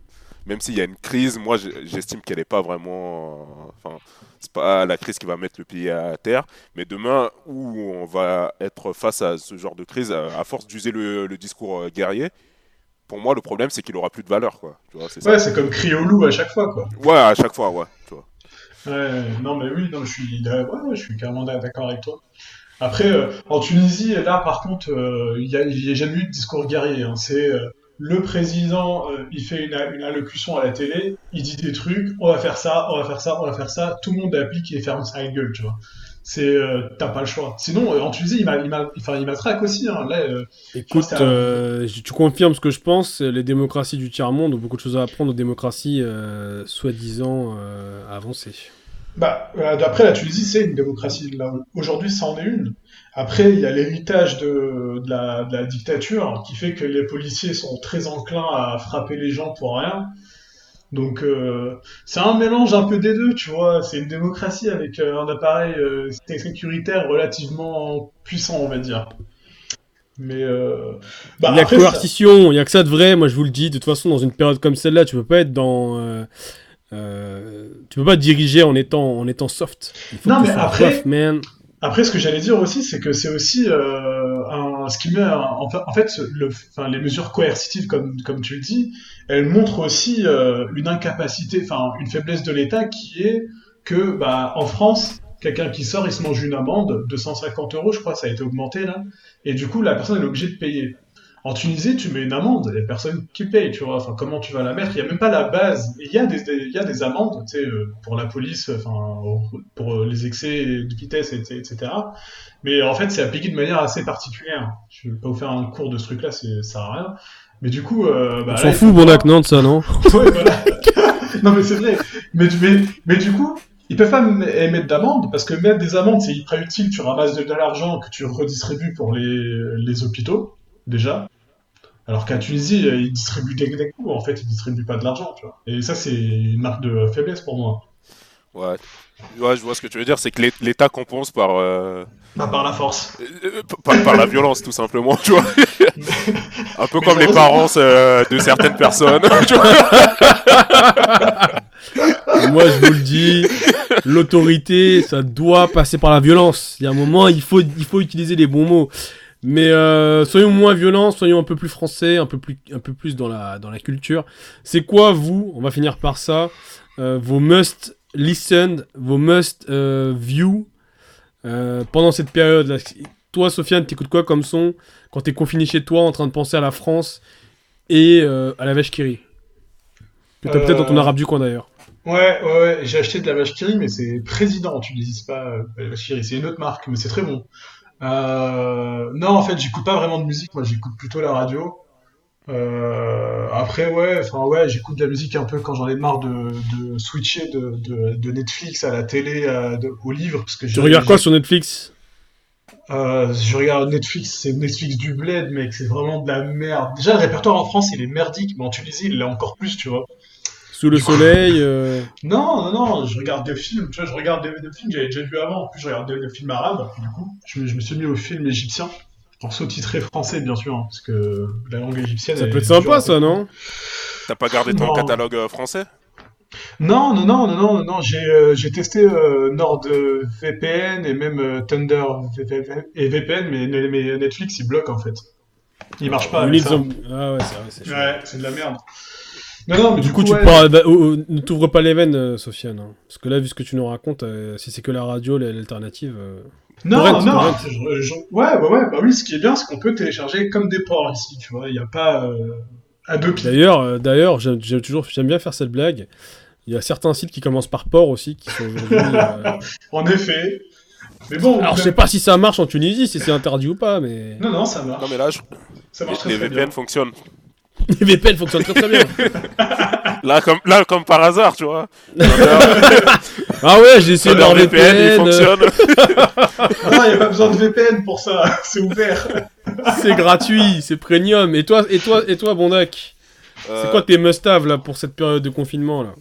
même s'il y a une crise, moi, j'estime qu'elle n'est pas vraiment. Enfin, c'est pas la crise qui va mettre le pays à terre, mais demain où on va être face à ce genre de crise, à force d'user le, discours euh, guerrier, pour moi le problème c'est qu'il aura plus de valeur quoi. Tu vois, c'est ouais, c'est comme crier au loup à chaque fois quoi. Ouais, à chaque fois, ouais. Tu vois. Ouais, non mais oui, non, je suis, ouais, je suis carrément d'accord avec toi. Après, euh, en Tunisie, là par contre, euh, il n'y a, jamais eu de discours guerrier. Hein. C'est le président, euh, il fait une, allocution à la télé, il dit des trucs, on va faire ça, on va faire ça, on va faire ça, tout le monde applique et ferme sa gueule, tu vois. C'est, euh, t'as pas le choix. Sinon, euh, en Tunisie, il m'a, il m'a, enfin, il traque aussi. Hein. Là, Écoute, tu confirmes ce que je pense. Les démocraties du tiers monde ont beaucoup de choses à apprendre aux démocraties soi-disant avancées. Bah, d'après la Tunisie, c'est une démocratie. Aujourd'hui, ça en est une. Après, il y a l'héritage de, la, dictature qui fait que les policiers sont très enclins à frapper les gens pour rien. Donc euh, c'est un mélange un peu des deux, tu vois. C'est une démocratie avec euh, un appareil euh, sécuritaire relativement puissant, on va dire. Mais bah, il y a coercition, il y a que ça de vrai. Moi, je vous le dis. De toute façon, dans une période comme celle-là, tu peux pas être dans tu peux pas diriger en étant en étant soft. Il faut non, mais après, man. Après, ce que j'allais dire aussi, c'est que c'est aussi euh, un, ce qui met en, fait le, enfin, les mesures coercitives, comme, comme tu le dis, elles montrent aussi euh, une incapacité, enfin une faiblesse de l'État qui est que, bah, en France, quelqu'un qui sort, il se mange une amende de 150 euros, je crois, ça a été augmenté là, et du coup, la personne est obligée de payer. En Tunisie, tu mets une amende, il y a personne qui paye, tu vois. Enfin, comment tu vas la mettre? Il n'y a même pas la base. Il y a des, il y a des amendes, tu sais, euh, pour la police, enfin, pour euh, les excès de vitesse, etc. Mais en fait, c'est appliqué de manière assez particulière. Je vais pas vous faire un cours de ce truc-là, ça sert à rien. Mais du coup, euh, bah, on s'en fout, bon non, de ça, non? Ouais, voilà. Non, mais c'est vrai. Mais, mais, mais du coup, ils peuvent pas émettre d'amende parce que mettre des amendes, c'est hyper utile. Tu ramasses de, de l'argent que tu redistribues pour les, les hôpitaux déjà. Alors qu'à Tunisie, euh, ils distribuent des, des coups, en fait, ils distribuent pas de l'argent, tu vois. Et ça, c'est une marque de faiblesse pour moi. Ouais. Ouais, je vois ce que tu veux dire, c'est que l'État compense par. Euh... Bah, par la force. Euh, par, la violence, tout simplement, tu vois. Un peu comme les parents euh, de certaines personnes. Moi, je vous le dis, l'autorité, ça doit passer par la violence. Il y a un moment, il faut, il faut utiliser les bons mots. Mais euh, soyons moins violents, soyons un peu plus français, un peu plus, un peu plus dans la, dans la culture. C'est quoi, vous, on va finir par ça, euh, vos must listen, vos must euh, view pendant cette période-là? Toi, Sofiane, t'écoutes quoi comme son quand t'es confiné chez toi en train de penser à la France et à la vache qui Que t'as peut-être dans ton arabe du coin d'ailleurs. Ouais, ouais, ouais. j'ai acheté de la vache qui mais c'est président, tu n'utilises pas la vache qui c'est une autre marque, mais c'est très bon. Euh, non, en fait, j'écoute pas vraiment de musique. Moi, j'écoute plutôt la radio. Euh, après, ouais, enfin ouais, j'écoute de la musique un peu quand j'en ai marre de, de switcher de, de, de, Netflix à la télé, à, au livre, parce que. Tu regardes quoi sur Netflix? Euh, je regarde Netflix, c'est Netflix du bled, mec, c'est vraiment de la merde. Déjà, le répertoire en France, il est merdique, mais en Tunisie, il l'est encore plus, tu vois. Sous le soleil euh. Non, non, non, je regarde des films, tu vois, je regarde des, films que j'avais déjà vu avant. En plus, je regarde des, films arabes, du coup, je, me suis mis au film égyptien, en sous-titré français, bien sûr, hein, parce que la langue égyptienne. Ça peut être sympa, ça, non? T'as pas gardé ton catalogue euh, français? Non, non, non, non, non, non, j'ai euh, testé NordVPN et même Thunder et VPN, mais, mais, Netflix il bloque en fait. Il marche pas. Avec ça. Ah ouais, c'est vrai, Ouais, c'est de la merde. Non, mais du, coup, tu bah, ne t'ouvres pas les veines, euh, Sofiane. Hein. Parce que là, vu ce que tu nous racontes, euh, si c'est que la radio, l'alternative. Euh, non, non, ouais, ouais, ouais, bah oui, ce qui est bien, c'est qu'on peut télécharger comme des ports ici, tu vois, il n'y a pas à deux pieds. D'ailleurs, d'ailleurs, j'aime toujours, j'aime bien faire cette blague. Il y a certains sites qui commencent par port aussi, qui sont aujourd'hui. en effet. Mais bon. Alors, je sais pas si ça marche en Tunisie, si c'est interdit ou pas, mais. Non, non, ça marche. Non, mais là, ça marche les, très, les VPN fonctionnent. Les VPN fonctionnent très très bien. là, comme, là, comme par hasard, tu vois. ah ouais, j'ai essayé de leur VPN. il fonctionne. non, il n'y a pas besoin de VPN pour ça. C'est ouvert. c'est gratuit, c'est premium. Et toi, et toi, et toi Bondac C'est quoi tes must-have là pour cette période de confinement là?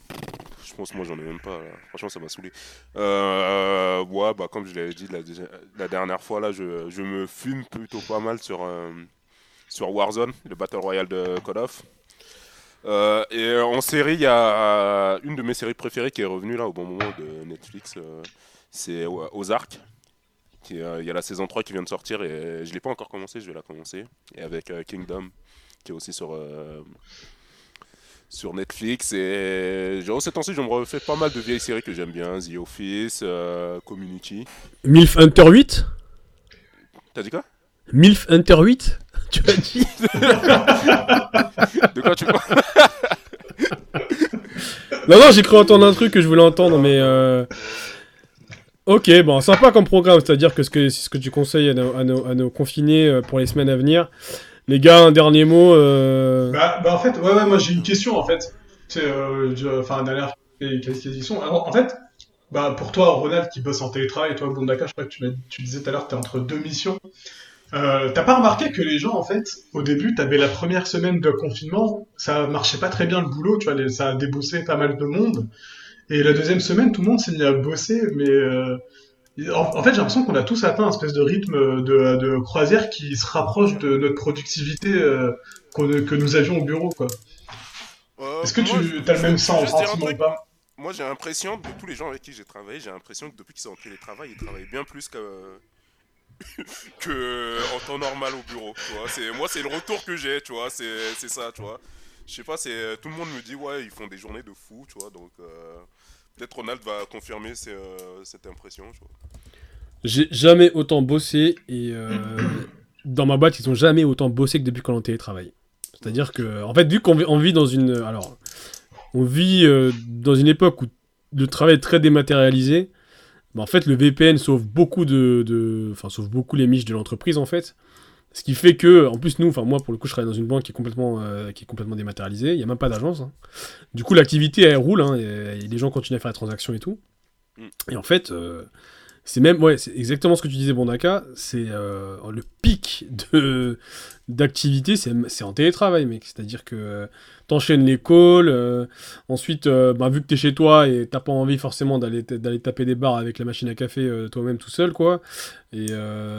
Je pense moi j'en ai même pas. Franchement, ça m'a saoulé. Euh, ouais, bah comme je l'avais dit la, dernière fois là, je, je, me fume plutôt pas mal sur. Euh, sur Warzone, le Battle Royale de Call of. Euh, et en série, il y a une de mes séries préférées qui est revenue là au bon moment de Netflix. Euh, c'est Ozark. Il y a la saison 3 qui vient de sortir et je l'ai pas encore commencé, je vais la commencer. Et avec euh, Kingdom, qui est aussi sur, sur Netflix. Et genre, ces temps-ci, je me refais pas mal de vieilles séries que j'aime bien The Office, Community. MILF Hunter 8 T'as dit quoi? MILF Hunter 8 Tu as dit De quoi tu parles Non, non, j'ai cru entendre un truc que je voulais entendre, mais. Euh... Ok, bon, sympa comme programme, c'est-à-dire que c'est ce que tu conseilles à nos, à nos, confinés euh, pour les semaines à venir. Les gars, un dernier mot euh... bah, bah, en fait, ouais, ouais, moi j'ai une question en fait. C'est, euh, enfin, dernière question. Alors, en fait, bah, pour toi, Ronald qui bosse en télétravail, et toi, Bondaka, je crois que tu, tu disais tout à l'heure que tu es entre deux missions. Euh, T'as pas remarqué que les gens, en fait, au début, t'avais la première semaine de confinement, ça marchait pas très bien le boulot, tu vois, ça a débossé pas mal de monde. Et la deuxième semaine, tout le monde s'est mis à bosser, mais euh, en, fait, j'ai l'impression qu'on a tous atteint un espèce de rythme de, de croisière qui se rapproche de notre productivité euh, que nous avions au bureau, quoi. Est-ce que tu as le même sens ou pas? Moi, j'ai l'impression, de tous les gens avec qui j'ai travaillé, j'ai l'impression que depuis qu'ils sont en télétravail, ils travaillent bien plus que que en temps normal au bureau. Tu vois, c'est moi c'est le retour que j'ai, tu vois, c'est c'est ça, tu vois. Je sais pas, c'est tout le monde me dit ouais ils font des journées de fou, tu vois, donc euh, peut-être Ronald va confirmer euh, cette impression. J'ai jamais autant bossé et euh, dans ma boîte ils ont jamais autant bossé que depuis qu'on est en télétravail. C'est-à-dire que en fait vu qu'on vit dans une alors on vit dans une époque où le travail est très dématérialisé bah, en fait, le VPN sauve beaucoup de, enfin, sauve beaucoup les miches de l'entreprise en fait. Ce qui fait que, en plus, nous, enfin, moi, pour le coup, je travaille dans une banque qui est complètement, euh, qui est complètement dématérialisée. Il n'y a même pas d'agence. Hein. Du coup, l'activité, elle roule. Hein, et, les gens continuent à faire des transactions et tout. Mm. Et en fait, euh, c'est même, ouais, c'est exactement ce que tu disais, Bondaka. C'est euh, le pic de d'activité, c'est en télétravail, mec. C'est-à-dire que euh, t'enchaînes les calls, euh, ensuite, bah, vu que t'es chez toi et t'as pas envie forcément d'aller d'aller taper des barres avec la machine à café toi-même tout seul, quoi. Et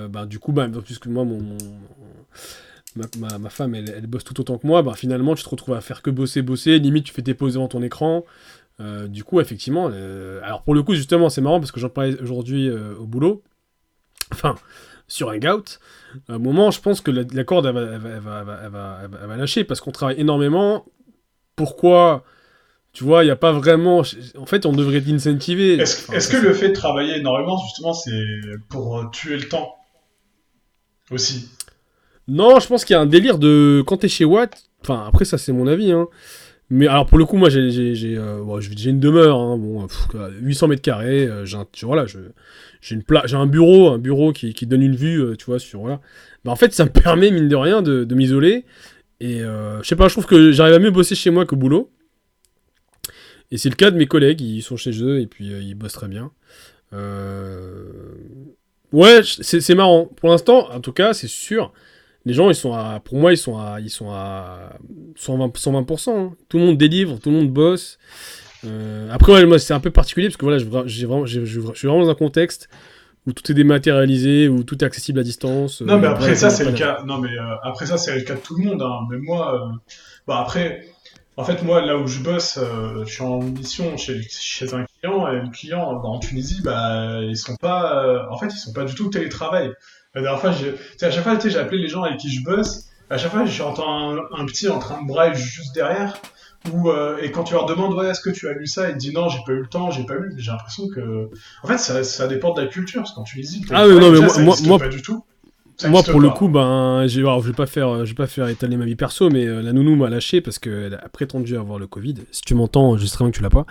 bah, du coup, bah, puisque moi, mon, ma, femme, elle, bosse tout autant que moi, bah, finalement, tu te retrouves à faire que bosser, bosser. Limite, tu fais tes pauses devant ton écran. Euh, du coup, effectivement, euh, alors pour le coup, justement, c'est marrant parce que j'en parlais aujourd'hui euh, au boulot. Enfin, sur Hangout. À un moment, je pense que la, corde, elle va, lâcher parce qu'on travaille énormément. Pourquoi tu vois, il n'y a pas vraiment. En fait, on devrait incentiver. Est-ce que le fait de travailler énormément, justement, c'est pour tuer le temps Aussi? Non, je pense qu'il y a un délire de. Quand t'es chez Watt. Enfin, après, ça, c'est mon avis. Hein. Mais alors pour le coup, moi j'ai euh, une demeure, hein, bon, 800 mètres carrés. Euh, j'ai un, voilà, un bureau, un bureau qui, qui donne une vue, euh, tu vois, sur voilà. Bah, en fait, ça me permet mine de rien de, de m'isoler. Et je sais pas, je trouve que j'arrive à mieux bosser chez moi qu'au boulot. Et c'est le cas de mes collègues, ils sont chez eux et puis ils bossent très bien. Ouais, c'est marrant. Pour l'instant, en tout cas, c'est sûr les gens, ils sont à, pour moi, ils sont à, ils sont à 120, 120%. Hein. Tout le monde délivre, tout le monde bosse. Euh, après, moi, c'est un peu particulier parce que voilà, j'ai vraiment, je suis vraiment dans un contexte où tout est dématérialisé, où tout est accessible à distance. Non, mais euh, après ça, c'est le cas. Non, mais euh, après ça, c'est le cas de tout le monde. Hein. Mais moi, bah après, en fait, moi, là où je bosse, je suis en mission chez, chez un client et le client bah, en Tunisie, bah, ils sont pas, en fait, ils sont pas du tout télétravail. La dernière fois, à chaque fois, j'ai appelé les gens avec qui je bosse. À chaque fois, j'entends un, un petit en train de brailler juste derrière. Ou euh, et quand tu leur demandes ouais, est-ce que tu as lu ça, ils te disent non, j'ai pas eu le temps, j'ai pas lu. J'ai l'impression que, en fait, ça, ça dépend de la culture. Parce que quand tu les ah oui, non, mais moi, moi, pas du tout. Moi, pour le coup, ben, je vais pas faire, je vais pas faire étaler ma vie perso, mais euh, la nounou m'a lâché parce qu'elle a prétendu avoir le Covid. Si tu m'entends, j'espère que tu l'as pas.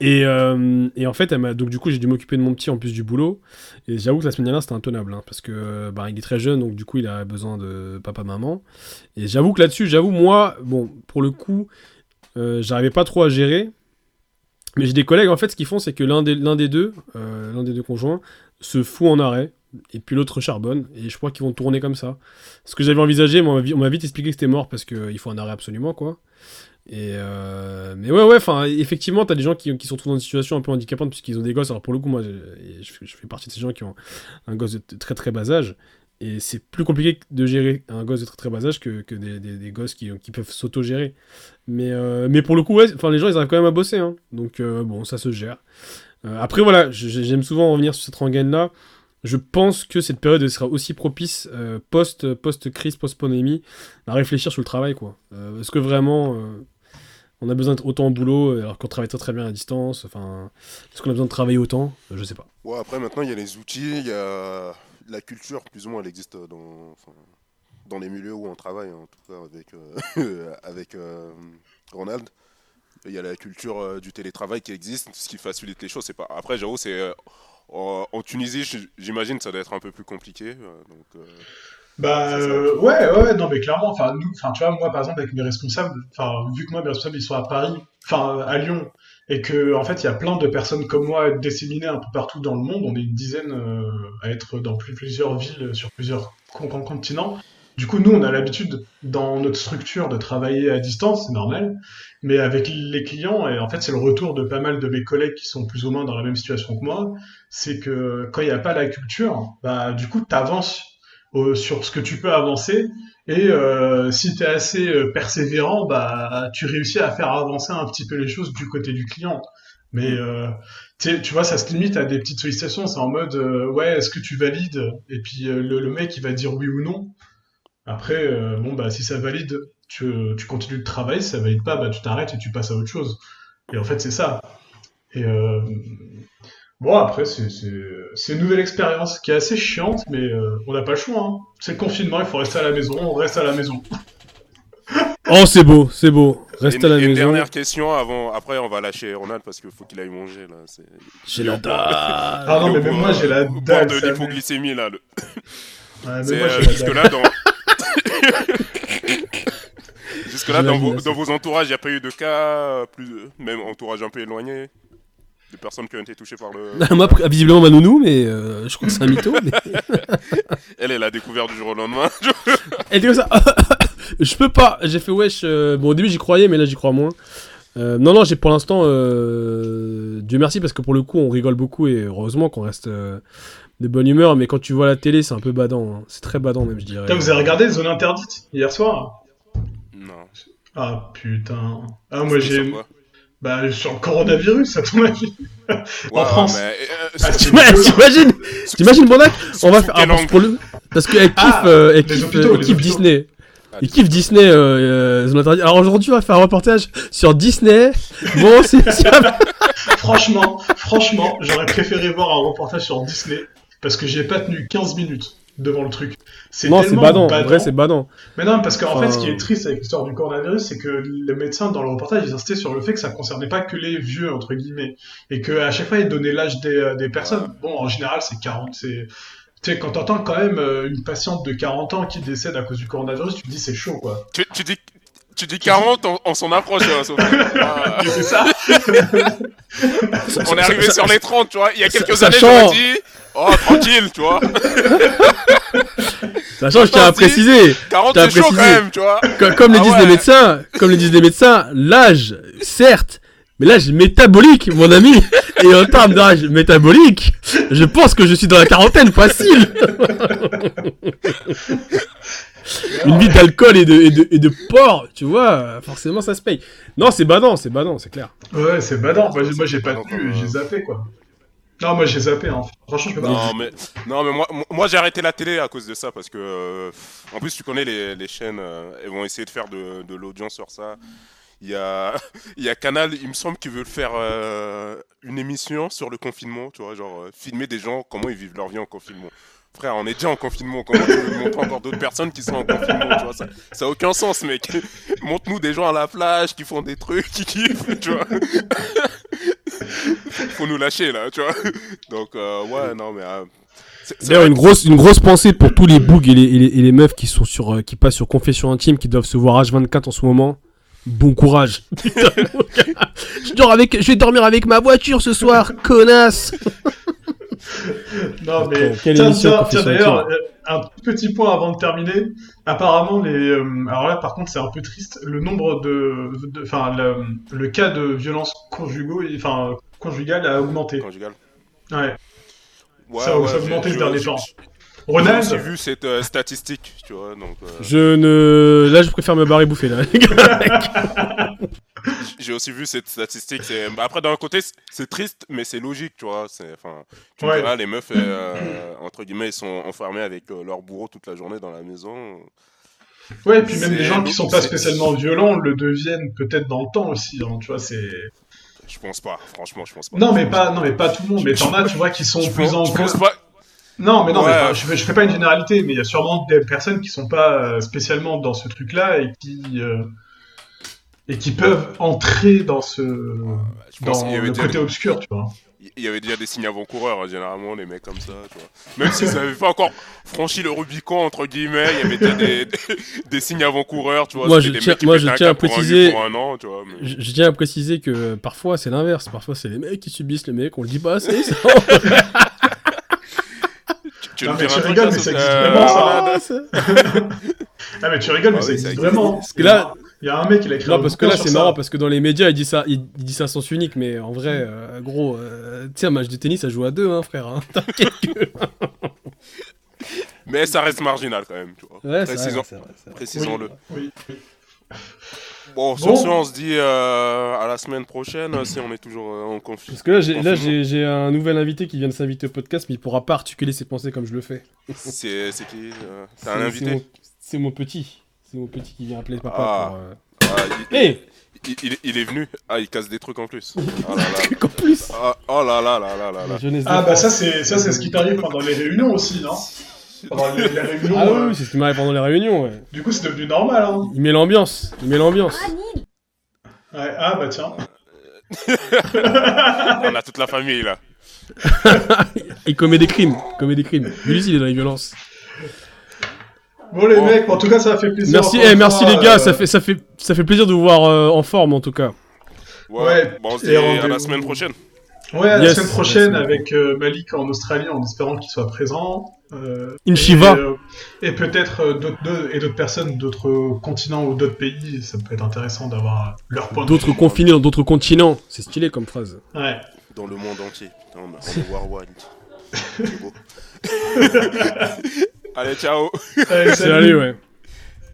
Et, euh, et, en fait, elle m'a, donc du coup, j'ai dû m'occuper de mon petit en plus du boulot. Et j'avoue que la semaine dernière, c'était intenable, hein, parce que, ben, il est très jeune, donc du coup, il a besoin de papa, maman. Et j'avoue que là-dessus, j'avoue, moi, bon, pour le coup, euh, j'arrivais pas trop à gérer. Mais j'ai des collègues, en fait, ce qu'ils font, c'est que l'un des, l'un des deux, l'un des deux conjoints, se fout en arrêt et puis l'autre charbonne, et je crois qu'ils vont tourner comme ça. Ce que j'avais envisagé, on m'a vite expliqué que c'était mort parce qu'il faut un arrêt absolument, quoi. Et euh... Mais ouais, ouais, enfin, effectivement, t'as des gens qui, qui se retrouvent dans une situation un peu handicapante puisqu'ils ont des gosses. Alors pour le coup, moi, je, fais partie de ces gens qui ont un gosse de très très bas âge. Et c'est plus compliqué de gérer un gosse de très très bas âge que, que des, des, gosses qui, qui peuvent s'auto-gérer. Mais, euh, mais pour le coup, ouais, les gens, ils arrivent quand même à bosser. Hein. Donc euh, bon, ça se gère. Euh, après, voilà, j'aime souvent revenir sur cette rengaine-là je pense que cette période sera aussi propice euh, post post crise post pandémie à réfléchir sur le travail quoi. Euh, est-ce que vraiment euh, on a besoin d'être autant au boulot alors qu'on travaille très très bien à distance Enfin, est-ce qu'on a besoin de travailler autant? Je sais pas. Ouais, après maintenant il y a les outils, il y a la culture plus ou moins elle existe dans dans les milieux où on travaille en tout cas avec avec Ronald. Il y a la culture du télétravail qui existe, ce qui facilite les choses. C'est pas. Après, j'avoue, c'est en, Tunisie, j'imagine que ça doit être un peu plus compliqué. Euh, euh, bah ouais, ouais, non mais clairement, enfin nous, enfin tu vois, moi par exemple avec mes responsables, enfin vu que moi mes responsables ils sont à Paris, enfin à Lyon, et que en fait il y a plein de personnes comme moi disséminées un peu partout dans le monde, on est une dizaine à être dans plusieurs villes sur plusieurs continents. Du coup, nous, on a l'habitude dans notre structure de travailler à distance, c'est normal. Mais avec les clients, et en fait, c'est le retour de pas mal de mes collègues qui sont plus ou moins dans la même situation que moi, c'est que quand il n'y a pas la culture, bah, du coup, tu avances sur ce que tu peux avancer. Et euh, si tu es assez euh, persévérant, bah, tu réussis à faire avancer un petit peu les choses du côté du client. Mais euh, tu vois, ça se limite à des petites sollicitations. C'est en mode, ouais, est-ce que tu valides? Et puis le, le, mec, il va dire oui ou non. Après, euh, bon, bah, si ça valide, tu, tu continues le travail. Si ça valide pas, bah, tu t'arrêtes et tu passes à autre chose. Et en fait, c'est ça. Et euh, bon, après, c'est une nouvelle expérience qui est assez chiante, mais euh, on n'a pas le choix. Hein. C'est le confinement, il faut rester à la maison. On reste à la maison. oh, c'est beau, c'est beau. Reste à la maison. Une dernière question avant. Après, on va lâcher Ronald parce qu'il faut qu'il aille manger là. J'ai la dalle. Ah non, mais même moi j'ai la dalle. de l'hypoglycémie là. Le... Ouais, mais moi, jusque là dans. Jusque-là, dans, vos, entourages, il n'y a pas eu de cas, plus, même entourage un peu éloigné de personnes qui ont été touchées par le. Moi, visiblement, ma nounou, mais euh, je crois que c'est un mytho. elle, elle a découvert du jour au lendemain. elle dit comme ça. je peux pas. J'ai fait wesh. Euh, bon, au début, j'y croyais, mais là, j'y crois moins. Euh, non, non, j'ai pour l'instant. Dieu merci, parce que pour le coup, on rigole beaucoup et heureusement qu'on reste. De bonne humeur, mais quand tu vois la télé, c'est un peu badant. hein. C'est très badant, même, je dirais. Putain, vous avez regardé Zone Interdite hier soir? Non. Ah putain. Ah, moi j'ai. Bah, sur le coronavirus, à ton avis. Ouais, France. mais, euh, Ah, t'imagines T'imagines, Bondac On va faire. ah, parce, angle pour le- parce qu'elle kiffe, Ah, euh, elle kiffe, hôpitaux, euh, elle kiffe hôpitaux. Disney. Ah, Il kiffe Disney, euh, euh, Zone Interdite. Alors aujourd'hui, on va faire un reportage sur Disney. Bon, c'est. c'est- franchement, franchement, j'aurais préféré voir un reportage sur Disney parce que j'ai pas tenu 15 minutes devant le truc. C'est Non, c'est tellement badant. En vrai, c'est badant. Mais non, parce qu'en Enfin- fait, ce qui est triste avec l'histoire du coronavirus, c'est que les médecins, dans le reportage, ils insistaient sur le fait que ça concernait pas que les vieux, entre guillemets. Et qu'à chaque fois, ils donnaient l'âge des, euh, des personnes. Bon, en général, c'est 40. C'est... Tu sais, quand t'entends quand même euh, une patiente de 40 ans qui décède à cause du coronavirus, tu te dis c'est chaud, quoi. tu, tu dis, tu dis 40, on, on s'en approche, hein, Sophie. Ah, c'est ça on est arrivé sur les 30, tu vois. Il y a quelques Sachant- années, j'aurais dit, oh, tranquille, tu vois. Sachant, je tiens à préciser, 40, T'as c'est chaud quand précisé. même, tu vois. co- comme le Ah disent ouais. les médecins, comme le disent les médecins, l'âge, certes, mais l'âge métabolique, mon ami. Et en termes d'âge métabolique, je pense que je suis dans la quarantaine, facile. Une vie d'alcool et de, et, de, et de porc, tu vois, forcément ça se paye. Non, c'est badant, c'est badant, c'est clair. Ouais, c'est badant. Moi, j'ai- pas tenu, j'ai zappé, quoi. Non, moi, j'ai zappé, hein. Franchement, je peux pas. Non mais, non, mais moi, moi j'ai arrêté la télé à cause de ça parce que, euh, en plus, tu connais les, les chaînes, euh, elles vont essayer de faire de, de l'audience sur ça. Il y a, il y a Canal, il me semble qu'ils veulent faire euh, une émission sur le confinement, tu vois, genre euh, filmer des gens, comment ils vivent leur vie en confinement. Frère, on est déjà en confinement, comment tu veux montrer encore d'autres personnes qui sont en confinement, tu vois, ça, ça a aucun sens, mec. Montre-nous des gens à la plage qui font des trucs, qui kiffent, tu vois. Faut nous lâcher, là, tu vois. Donc, euh, ouais, non, mais... euh, D'ailleurs, une grosse, une grosse pensée pour tous les bougs et les, et les, et les meufs qui sont sur, euh, qui passent sur confession intime, qui doivent se voir H24 en ce moment. Bon courage. Je, dors avec, je vais dormir avec ma voiture ce soir, connasse. Non, mais tiens, tiens, tiens, d'ailleurs, euh, un petit point avant de terminer. Apparemment, les, euh, alors là, par contre, c'est un peu triste. Le nombre de, enfin, le, le cas de violence conjugaux, enfin, conjugale a augmenté. conjugal. Ouais. Ouais, Ça a ouais, augmenté j'ai- ce dernier j'ai- temps. J'ai Ronald, aussi vu cette euh, statistique, tu vois, donc... euh, Je ne, là, je préfère me barrer bouffer, là. les. J'ai aussi vu cette statistique. après, d'un côté, c'est triste, mais c'est logique, tu vois. Enfin, tu Ouais. les meufs, euh, entre guillemets, ils sont enfermés avec euh, leur bourreau toute la journée dans la maison. ouais, et puis même des gens qui sont pas spécialement violents le deviennent peut-être dans le temps aussi. hein, tu vois, c'est. Je pense pas, franchement, je pense pas. Non, mais pas, non, mais pas tout le monde. Mais t'en as, tu vois, qui sont Je plus pense, en je pense pas. Non, mais non, mais je, fais, je fais pas une généralité, mais il y a sûrement des personnes qui sont pas euh, spécialement dans ce truc-là et qui euh, et qui peuvent entrer dans ce Je pense dans qu'il y avait le côté des- obscur, tu vois. il y avait déjà des signes avant-coureurs, hein, généralement, les mecs comme ça, tu vois. Même s'ils n'avaient pas encore franchi le Rubicon, entre guillemets, il y avait déjà des, des, des signes avant-coureurs, tu vois. Moi, je des tiens- moi, je tiens à préciser- un an, tu vois. mais- Je, je tiens à préciser que euh, parfois c'est l'inverse. Parfois c'est les mecs qui subissent les mecs. On le dit pas assez. Ça. Tu Non, mais tu rigoles, mais ça Sophie existe Euh, vraiment, ça. Ah, ça- Ah mais tu rigoles, mais Ah ça oui, existe ça existe. vraiment. Parce que là, Il y a un mec, il a écrit non, parce que là c'est ça. marrant parce que dans les médias il dit ça, il, il dit ça à sens unique, mais en vrai, euh, gros, euh, tu sais un match de tennis ça joue à deux, hein, frère. hein. T'inquiète que. Mais ça reste marginal quand même, tu vois. Ouais, c'est Précisons-. Précisons-le. Oui, oui. Bon, sur Bon. ce, on se dit euh, à la semaine prochaine, euh, si on est toujours euh, en confinement. Parce que là, j'ai, là j'ai, j'ai un nouvel invité qui vient de s'inviter au podcast, mais il pourra pas articuler ses pensées comme je le fais. C'est c'est qui euh, C'est- un c'est invité mon, c'est mon petit. C'est mon petit qui vient appeler papa Ah. pour. euh, Ah, il, Eh il- il- il est venu. Ah, il casse des trucs en plus. Oh là là. Truc en plus Ah, oh là là là là là Ah bah ça c'est ça c'est ce qui t'arrive pendant les réunions aussi, non? Pendant les, les réunions. Ah euh, oui, c'est ce qui m'arrive pendant les réunions, ouais. Du coup c'est devenu normal, hein. Il met l'ambiance, il met l'ambiance. Ouais, ah bah tiens. On a toute la famille là. Il commet des crimes, il commet des crimes. Lui, il est dans la violence. Bon les Bon. mecs, en tout cas ça a fait plaisir. Merci, eh, merci fois, les gars, euh, ça fait, ça fait, ça fait plaisir de vous voir euh, en forme en tout cas. Ouais. Ouais, Bon, on se dit à la semaine prochaine. Ouais, à la semaine prochaine avec euh, Malik en Australie en espérant qu'il soit présent. Euh, Inshiva. Et, euh, et peut-être euh, d'autres deux- et d'autres personnes d'autres continents ou d'autres pays. Ça peut être intéressant d'avoir leur point de D'autres confinés dans d'autres continents. C'est stylé comme phrase. Ouais. Dans le monde entier. On est worldwide. C'est beau. Allez, ciao. Allez, Salut, ouais.